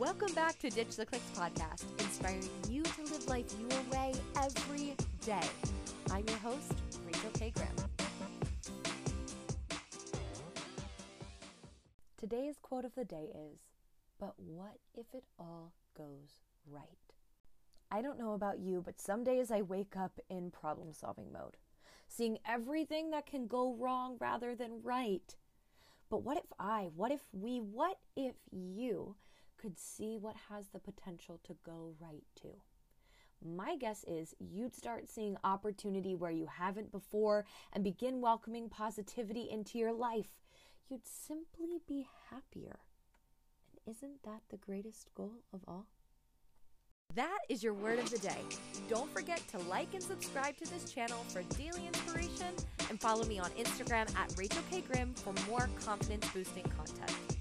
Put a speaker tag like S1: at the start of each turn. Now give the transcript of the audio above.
S1: Welcome back to Ditch the Clicks podcast, inspiring you to live life your way every day. I'm your host, Rachel K. Grim. Today's quote of the day is But what if it all goes right? I don't know about you, but some days I wake up in problem solving mode, seeing everything that can go wrong rather than right. But what if I, what if we, what if you could see what has the potential to go right too? My guess is you'd start seeing opportunity where you haven't before and begin welcoming positivity into your life. You'd simply be happier. And isn't that the greatest goal of all? That is your word of the day. Don't forget to like and subscribe to this channel for daily inspiration and follow me on Instagram at Rachel K. Grim for more confidence boosting content.